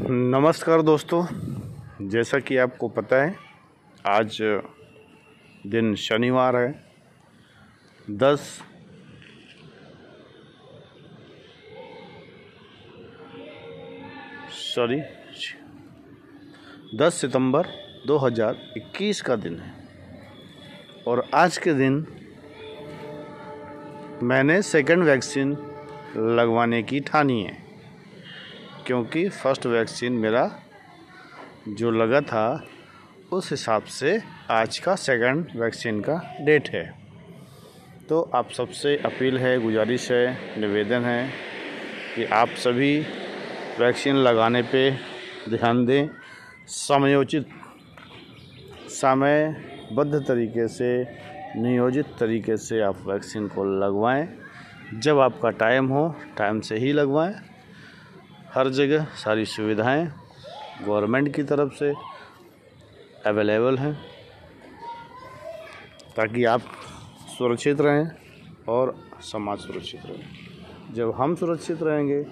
नमस्कार दोस्तों, जैसा कि आपको पता है, आज दिन शनिवार है। दस सॉरी, दस सितंबर 2021 का दिन है। और आज के दिन मैंने सेकंड वैक्सीन लगवाने की ठानी है। क्योंकि फ़र्स्ट वैक्सीन मेरा जो लगा था, उस हिसाब से आज का सेकंड वैक्सीन का डेट है। तो आप सबसे अपील है, गुजारिश है, निवेदन है कि आप सभी वैक्सीन लगाने पे ध्यान दें। समयोचित, समयबद्ध तरीके से, नियोजित तरीके से आप वैक्सीन को लगवाएँ। जब आपका टाइम हो, टाइम से ही लगवाएँ। हर जगह सारी सुविधाएँ गवर्नमेंट की तरफ़ से अवेलेबल हैं, ताकि आप सुरक्षित रहें और समाज सुरक्षित रहे। जब हम सुरक्षित रहेंगे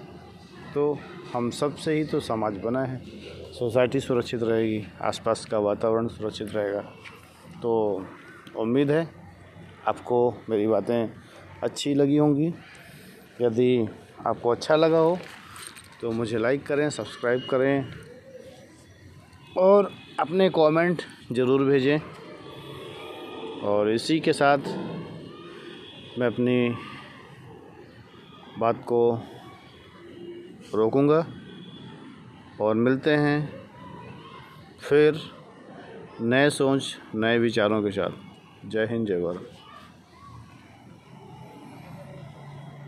तो हम सबसे ही तो समाज बना है। सोसाइटी सुरक्षित रहेगी, आसपास का वातावरण सुरक्षित रहेगा। तो उम्मीद है आपको मेरी बातें अच्छी लगी होंगी। यदि आपको अच्छा लगा हो तो मुझे लाइक करें सब्सक्राइब करें और अपने कमेंट ज़रूर भेजें। और इसी के साथ मैं अपनी बात को रोकूँगा और मिलते हैं फिर नए सोच, नए विचारों के साथ। जय हिंद, जय भारत।